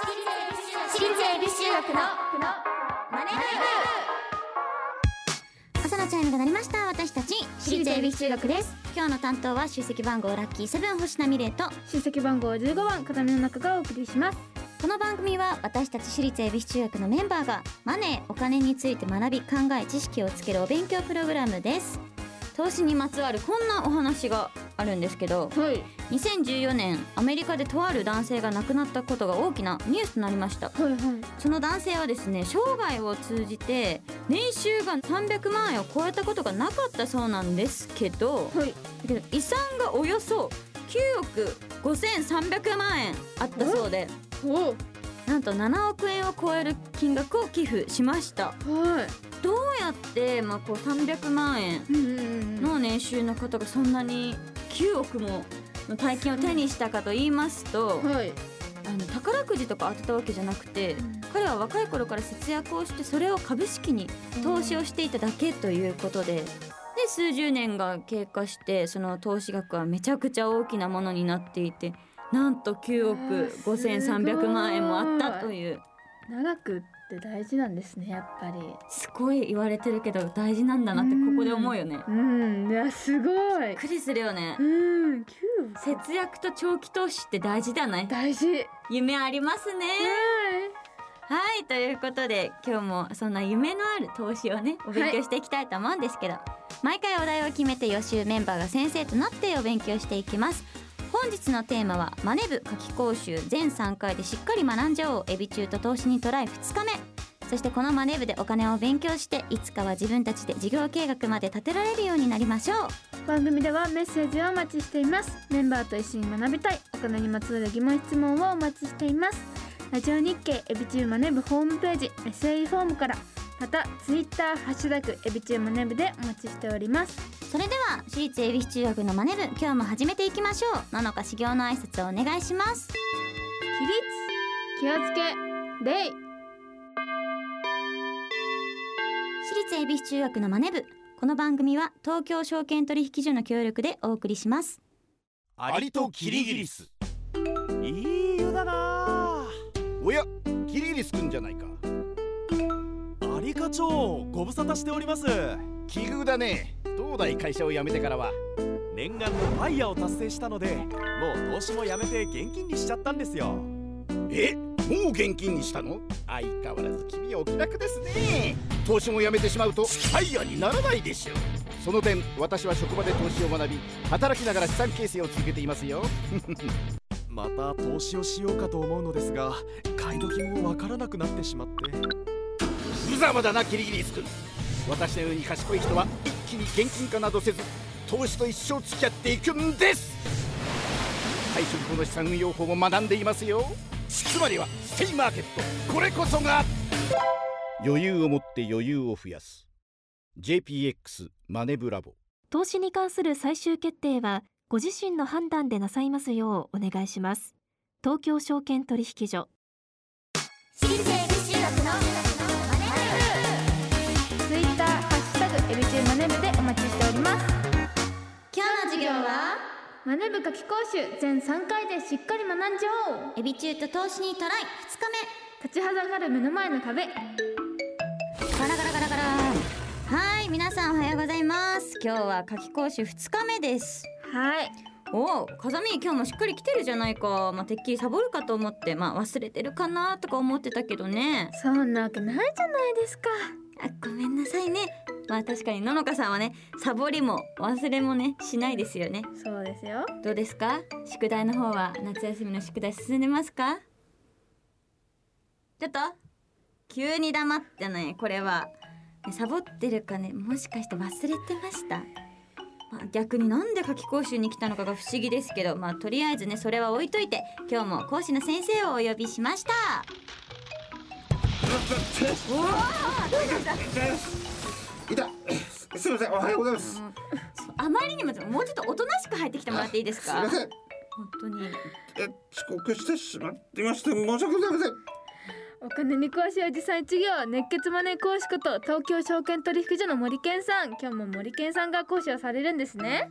私立恵比寿中学のマネ朝のチャイムが鳴りました私たち私立恵比寿中学です今日の担当は出席番号ラッキーセブン星名美玲と出席番号15番片目の中がお送りしますこの番組は私たち私立恵比寿中学のメンバーがマネーお金について学び考え知識をつけるお勉強プログラムです投資にまつわるこんなお話があるんですけどはい。2014年アメリカでとある男性が亡くなったことが大きなニュースとなりました。はいはい。その男性はですね生涯を通じて年収が300万円を超えたことがなかったそうなんですけどはい。だけど遺産がおよそ9億5300万円あったそうでおなんと7億円を超える金額を寄付しました。はい。どうやって、まあ、こう300万円の年収の方がそんなに9億もの大金を手にしたかと言いますとはい。あの宝くじとか当てたわけじゃなくて彼は若い頃から節約をしてそれを株式に投資をしていただけということで。で数十年が経過してその投資額はめちゃくちゃ大きなものになっていてなんと9億5300万円もあったという。長くって大事なんですねやっぱり。すごい言われてるけど大事なんだなってここで思うよね。うん。いやすごい。びっくりするよね。う。ん。九節約と長期投資って大事だね。大事。はい夢ありますね。はい。ということで今日もそんな夢のある投資をねお勉強していきたいと思うんですけど、毎回お題を決めて予習メンバーが先生となってお勉強していきます本日のテーマはマネ部夏季講習全3回でしっかり学んじゃおうエビ中と投資にトライ2日目。そしてこのマネ部でお金を勉強していつかは自分たちで事業計画まで立てられるようになりましょう。番組ではメッセージをお待ちしています。メンバーと一緒に学びたい。お金にまつわる疑問質問をお待ちしています。ラジオ日経エビチューマネブホームページメッセージフォームからまたツイッターハッシュタグエビチューマネブでお待ちしております。それでは私立恵比寿中学のマネ部今日も始めていきましょう。ののか修行の挨拶をお願いします。起立気をつけ礼私立恵比寿中学のマネ部この番組は東京証券取引所の協力でお送りします。アリとキリギリス。いい湯だなおやキリギリスくんじゃないかアリ課長ご無沙汰しております。奇遇だね。東大会社を辞めてからは。念願のファイヤーを達成したのでもう投資もやめて現金にしちゃったんですよ。え？もう現金にしたの？相変わらず君はお気楽ですね。投資も辞めてしまうとファイヤーにならないでしょ。うその点私は職場で投資を学び働きながら資産形成を続けていますよ。また投資をしようかと思うのですが買い時もわからなくなってしまって無様だなキリギリスくん私のように賢い人は一気に現金化などせず投資と一生付き合っていくんです。退職後の資産運用法も学んでいますよ。つまりはステイマーケット。これこそが。余裕を持って余裕を増やす。JPX マネブラボ。投資に関する最終決定はご自身の判断でなさいますようお願いします。東京証券取引所はマネブ夏季講習全3回でしっかり学んじゃおう。エビ中と投資にトライ2日立ちはだかる目の前の壁。目ガラガラガラガラ。はい皆さんおはようございます。今日は夏季講習2日目です。はい。おお風見今日もしっかり来てるじゃないか。まあてっきりサボるかと思ってまあ忘れてるかなとか思ってたけどね。そんなわけないじゃないですか。あごめんなさいねまあ確かにののかさんはねサボりも忘れもねしないですよね。そうですよ。どうですか？宿題の方は夏休みの宿題進んでますか？ちょっと急に黙ってねこれは。ねサボってるかねもしかして忘れてました、まあ、逆になんで夏期講習に来たのかが不思議ですけどまあとりあえずねそれは置いといて今日も講師の先生をお呼びしましたいた。すみませんおはようございます。あまりにももうちょっとおとなしく入ってきてもらっていいですか？すみません。本当に。え遅刻してしまっていまして申し訳ございません。お金に詳しいおじさん一行熱血マネー講師こと東京証券取引所の森健さん。今日も森健さんが講師をされるんですね。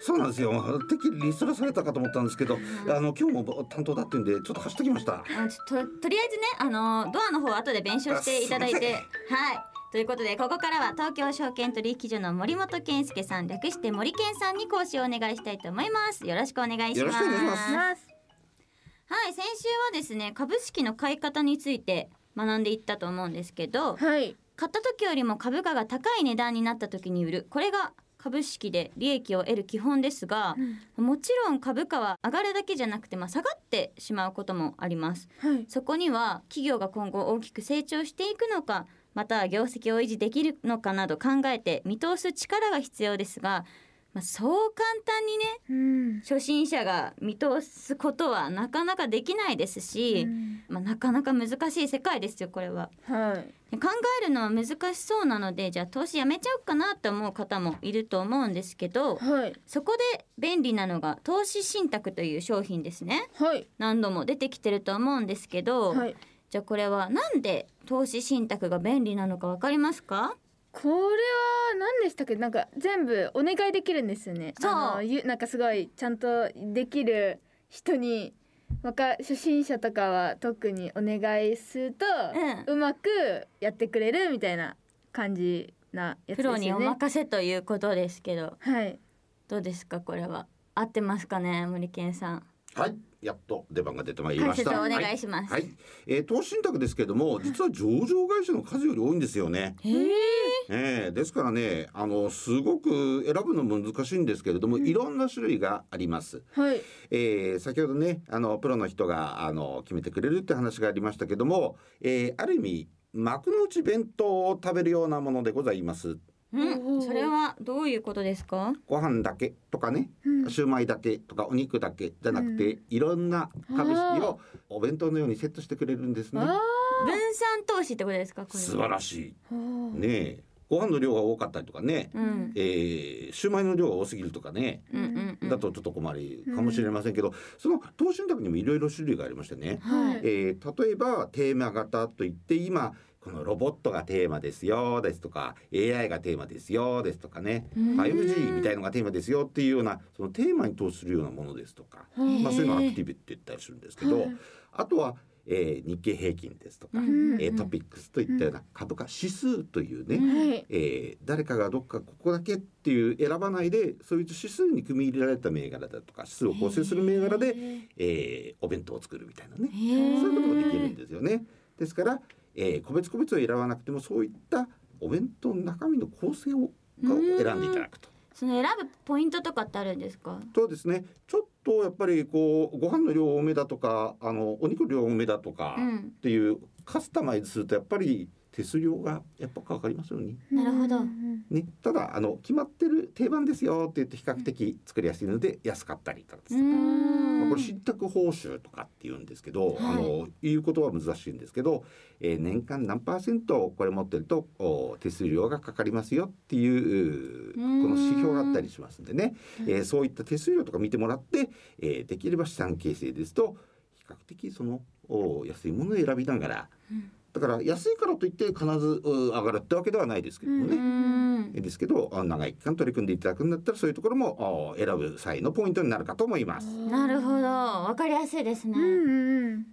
そうなんですよ。てっきりリストラされたかと思ったんですけど、あの今日も担当だってんでちょっと走ってきました。あととりあえずねあのドアの方後で弁償していただいて。はいということでここからは東京証券取引所の森本健介さん略して森健さんに講師をお願いしたいと思います。よろしくお願いしよろますしくお願いします。ますはい先週はですね株式の買い方について学んでいったと思うんですけどはい。買った時よりも株価が高い値段になった時に売るこれが株式で利益を得る基本ですが、もちろん株価は上がるだけじゃなくて、まあ、下がってしまうこともあります。はい。そこには企業が今後大きく成長していくのかまたは業績を維持できるのかなど考えて見通す力が必要ですが、まあ、そう簡単にねうん。初心者が見通すことはなかなかできないですし、まあ、なかなか難しい世界ですよこれは。はい。で考えるのは難しそうなのでじゃあ投資やめちゃおうかなって思う方もいると思うんですけどはい。そこで便利なのが投資信託という商品ですね。はい。何度も出てきてると思うんですけど、はい。じゃあこれはなんで投資信託が便利なのかわかりますか？これは何でしたっけ？なんか全部お願いできるんですよね。そう。なんかすごいちゃんとできる人にわか初心者とかは特にお願いすると、ううまくやってくれるみたいな感じなやつプロですよね。にお任せということですけど。はい。どうですか？これは。合ってますかね？森健さん。はいやっと出番が出てまいりま解したお願いします、はい、はい。えー投資信託ですけれども実は上場会社の数より多いんですよね。へええーですからねあのすごく選ぶのも難しいんですけれども、いろんな種類があります。はい。えー先ほどねあのプロの人があの決めてくれるって話がありましたけども、えーある意味幕の内弁当を食べるようなものでございます。うん、それはどういうことですか？ご飯だけとかね、うん。シューマイだけとかお肉だけじゃなくて、いろんな株式をお弁当のようにセットしてくれるんですね。あ分散投資ってことですか？素晴らしー。い。ねえ。ご飯の量が多かったりとかね、うん。えーシューマイの量が多すぎるとかね、うんうんうん。だとちょっと困りかもしれませんけど、その投資信託にもいろいろ種類がありましてね、はい。えー例えばテーマ型といって今このロボットがテーマですよですとか AI がテーマですよですとかね 5G みたいのがテーマですよっていうようなそのテーマに投資するようなものですとか、まあ、そういうのをアクティブって言ったりするんですけど、あとは、えー日経平均ですとか、うんえートピックスといったような株価指数というね、はい。えー誰かがどっかここだけっていう選ばないでそういう指数に組み入れられた銘柄だとか指数を構成する銘柄で、えーお弁当を作るみたいなねそういうことができるんですよね。ですから、えー個別個別を選ばなくてもそういったお弁当の中身の構成をが選んでいただくと。その選ぶポイントとかってあるんですか？とですね。ちょっとやっぱりこうご飯の量多めだとかあのお肉の量多めだとかうん。っていうカスタマイズするとやっぱり手数料がやっぱかかりますよね。なるほど。ね、ただあの決まってる定番ですよって言って比較的作りやすいので安かったりとかですうとか、まあ、んこれ信託報酬とかって言うんですけど、はい。あのいうことは難しいんですけど、えー年間何パーセントこれ持ってるとお手数料がかかりますよっていうこうん。の指標があったりしますんでね、えーそういった手数料とか見てもらって、えーできれば資産形成ですと比較的そのお安いものを選びながら、だから安いからといって必ずう上がるってわけではないですけどもね。うん。ですけどあ長い期間取り組んでいただくんだったらそういうところもあ選ぶ際のポイントになるかと思います。なるほど。わかりやすいですね、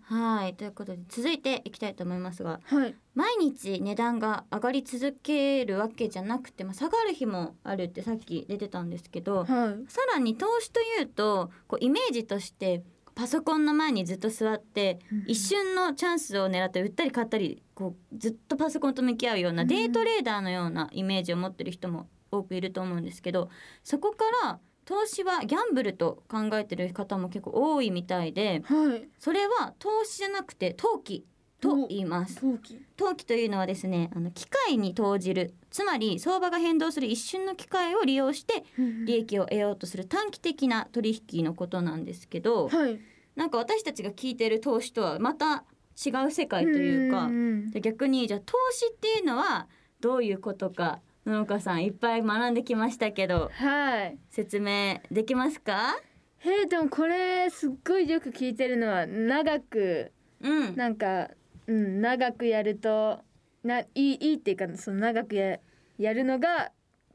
はい。ということで続いていきたいと思いますがはい。毎日値段が上がり続けるわけじゃなくて、まあ、下がる日もあるってさっき出てたんですけど、はい。さらに投資というとこうイメージとしてパソコンの前にずっと座って、一瞬のチャンスを狙って売ったり買ったりこうずっとパソコンと向き合うような、デイトレーダーのようなイメージを持ってる人も多くいると思うんですけどそこから投資はギャンブルと考えてる方も結構多いみたいではい。それは投資じゃなくて投機と言います。陶器？投機というのはですねあの機械に投じるつまり相場が変動する一瞬の機会を利用して利益を得ようとする短期的な取引のことなんですけどはい。なんか私たちが聞いてる投資とはまた違う世界というか逆にじゃあ投資っていうのはどういうことか農家さんいっぱい学んできましたけどはい。説明できますか？えー、でもこれすっごいよく聞いてるのは長くうん。なんかうん長くやるとないいいいっていうかその長くややるのが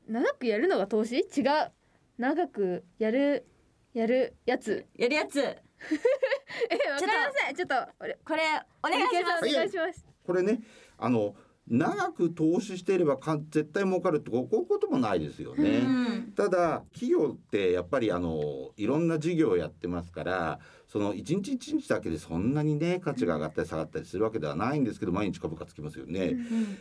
長くやるのが投資？違う。長くやるやるやつ？やるやつ。えわかりません。ちょっと俺これお願いします。お願いします。これねあの長く投資していればかん絶対儲かるってこういうこともないですよね。うんただ企業ってやっぱりあのいろんな事業をやってますからその一日一日だけでそんなにね価値が上がったり下がったりするわけではないんですけど毎日株価つきますよね。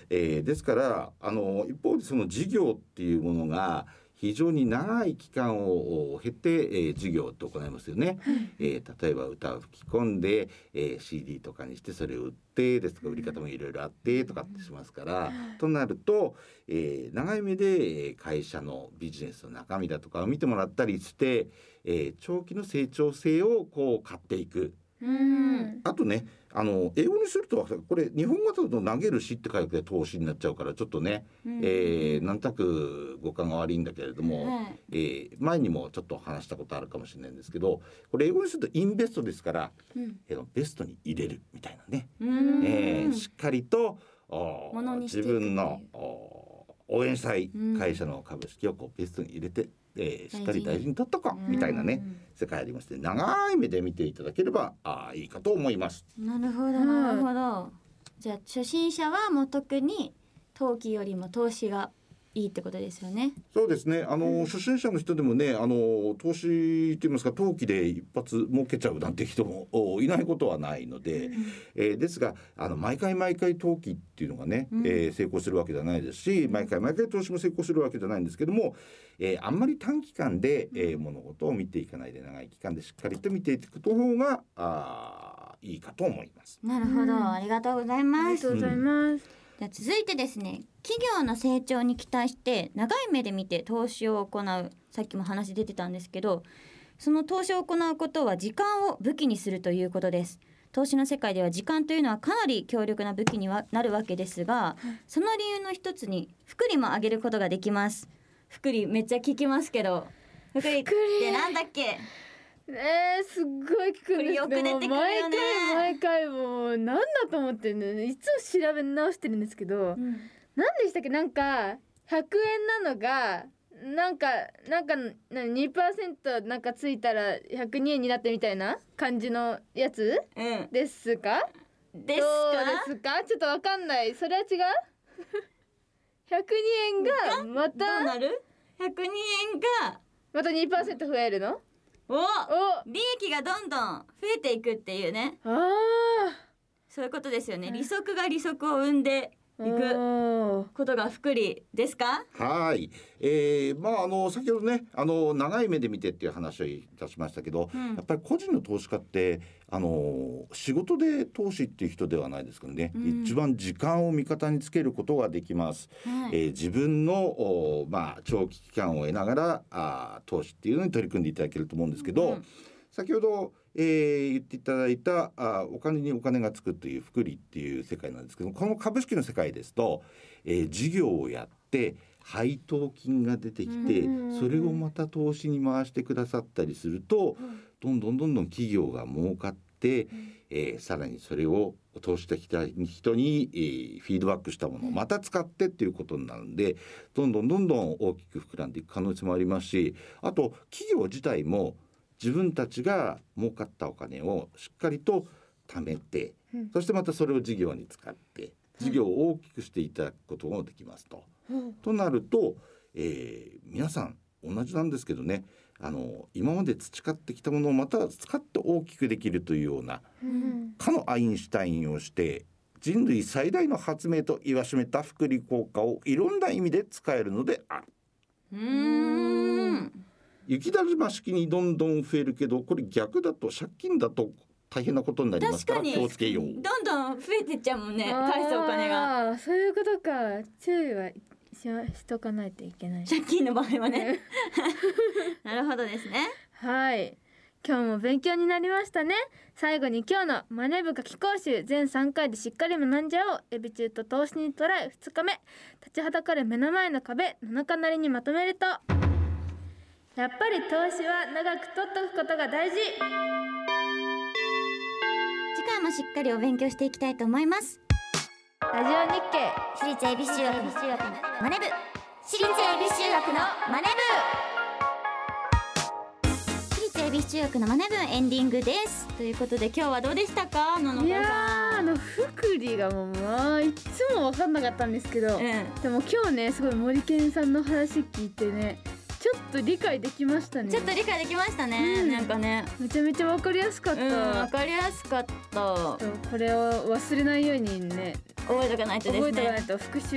えーですからあの一方でその事業っていうものが非常に長い期間を経て、えー事業って行いますよね、えー例えば歌を吹き込んで、えー CD とかにしてそれを売ってですとか売り方もいろいろあってとかってしますから、となると、えー長い目でえー会社のビジネスの中身だとかを見てもらったりして、えー長期の成長性をこう買っていく。うん。あとねあの英語にするとこれ日本語だと投げるしって書いて投資になっちゃうからちょっとね、えーなんとなく語感が悪いんだけれども、はい。えー前にもちょっと話したことあるかもしれないんですけどこれ英語にするとインベストですから、うん。えーベストに入れるみたいなね、うん。えーしっかりとお自分の応援したいうん。会社の株式をこうベストに入れて、えーしっかり大事。に取っとこうみたいなね、世界ありまして長い目で見ていただければあーいいかと思います。なるほどなるほど。じゃあ初心者はもう特に投機よりも投資がいいってことですよねそうですね。あの、初心者の人でもね、あの投資って言いますか、投機で一発儲けちゃうなんて人もおいないことはないので。えーですが、あの毎回毎回投機っていうのがね、うんえー成功するわけではないですし、毎回毎回投資も成功するわけじゃないんですけども。えーあんまり短期間で、えー物事を見ていかないで、長い期間でしっかりと見ていく方が、あーいいかと思います。なるほど、ありがとうございあますりがとうございます、じゃあ続いてですね企業の成長に期待して長い目で見て投資を行うさっきも話出てたんですけどその投資を行うことは時間を武器にするということです。投資の世界では時間というのはかなり強力な武器にはなるわけですがその理由の一つに福利も上げることができます。福利めっちゃ聞きますけど。福利ってなんだっけ？えー、すっごい聞くんですよく出てくるよね。毎回毎回もうなんだと思ってね。いつも調べ直してるんですけど、なんでしたっけ？なんか100円なのがなんかなんかな2%なんかついたら102円になってみたいな感じのやつ？うん。ですか？ですどかうですか？ちょっとわかんない。それは違う？102円がまどうたなる？102円がまた2%増えるの？おお。利益がどんどん増えていくっていうね。あそういうことですよね。利息が利息を生んでーいくことが福利ですか？はい、えー、まああの先ほどねあの長い目で見てっていう話をいたしましたけど、うん。やっぱり個人の投資家ってあの仕事で投資っていう人ではないですからね、うん。一番時間を味方につけることができます。はい。えー自分のおまあ長期期間を得ながらあー投資っていうのに取り組んでいただけると思うんですけど、うん。先ほど、えー言っていただいたあお金にお金がつくという福利っていう世界なんですけどこの株式の世界ですと、えー事業をやって配当金が出てきてうんそれをまた投資に回してくださったりするとどんどんどんどん企業が儲かって、えーさらにそれを投資してきた人に、えーフィードバックしたものをまた使ってっていうことになるんでどんどんどんどん大きく膨らんでいく可能性もありますしあと企業自体も自分たちが儲かったお金をしっかりと貯めて、うん。そしてまたそれを事業に使って事業を大きくしていただくこともできますと。となると、えー皆さん同じなんですけどねあの今まで培ってきたものをまた使って大きくできるというようなうん。かのアインシュタインをして人類最大の発明と言わしめた福利効果をいろんな意味で使えるのである。うーん雪だるま式にどんどん増えるけどこれ逆だと借金だと大変なことになりますから気をつけよう。どんどん増えてっちゃうもんね返すお金が。そういうことか。注意はししとかないといけない。借金の場合はね。なるほどですね。はい。今日も勉強になりましたね。最後に今日のマネ部夏期講習全3回でしっかり学んじゃおう。エビ中と投資にトライ2日目。立ちはだかる目の前の壁7日なりにまとめるとやっぱり投資は長く取っとくことが大事。次回もしっかりお勉強していきたいと思います。ラジオ日経私立恵比寿中学のマネ部。私立恵比寿中学のマネ私立恵比寿中学のマネ部エンディングです。ということで今日はどうでしたかののこいやあの福利がもうまあいつも分かんなかったんですけど、うん。でも今日ねすごい森健さんの話聞いてねちょっと理解できましたね。ちょっと理解できましたね、うん。なんかね。めちゃめちゃ分かりやすかった、うんわかりやすかった。とこれを忘れないようにね。覚えとかないとです覚えておかなねいと復習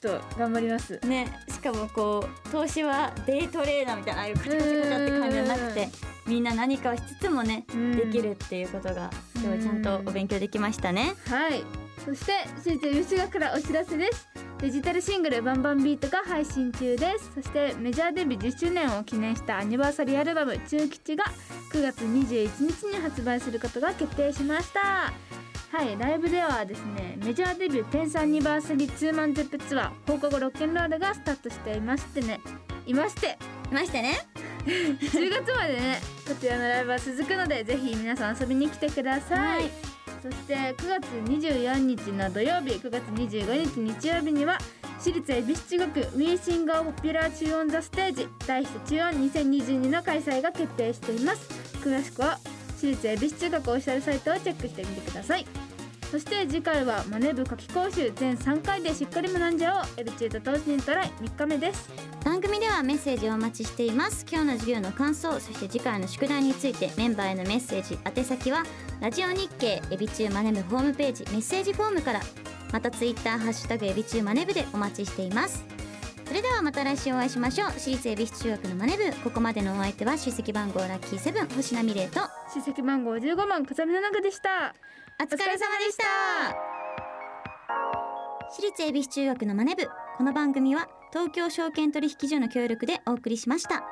ちょっと頑張ります。ねしかもこう投資はデイトレーダーみたいなああいうカチャカチャカチャって感じじゃなくてみんな何かをしつつもねうん。できるっていうことが今日ちゃんとお勉強できましたね。はいそして私立吉中からお知らせです。デジタルシングル「バンバンビート」が配信中です。そしてメジャーデビュー10周年を記念したアニバーサリーアルバム「中吉」が9月21日に発売することが決定しました。はいライブではですねメジャーデビュー 10th アニバーサリーツーマンゼップツアー放課後ロックンロールがスタートしていましてね。いまして。いましてね。10月までねこちらのライブは続くのでぜひ皆さん遊びに来てください、はいそして9月24日の土曜日9月25日日曜日には私立恵比寿中学 We Sing a Popular Tune on the Stage 題して中音2022の開催が決定しています。詳しくは私立恵比寿中学オフィシャルサイトをチェックしてみてください。そして次回はマネ部夏季講習全3回でしっかり学んじゃおう。エルチュート投資にトライ3日目です。組ではメッセージをお待ちしています。今日の授業の感想そして次回の宿題についてメンバーへのメッセージ宛先はラジオ日経エビチューマネブホームページメッセージフォームからまたツイッターハッシュタグエビチューマネブでお待ちしています。それではまた来週お会いしましょう。私立恵比寿中学のマネブここまでのお相手は出席番号ラッキーセブン星名美玲と出席番号15番風見の中でした。お疲れ様でした。私立恵比寿中学のマネ部この番組は東京証券取引所の協力でお送りしました。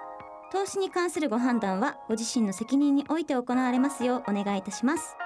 投資に関するご判断はご自身の責任において行われますようお願いいたします。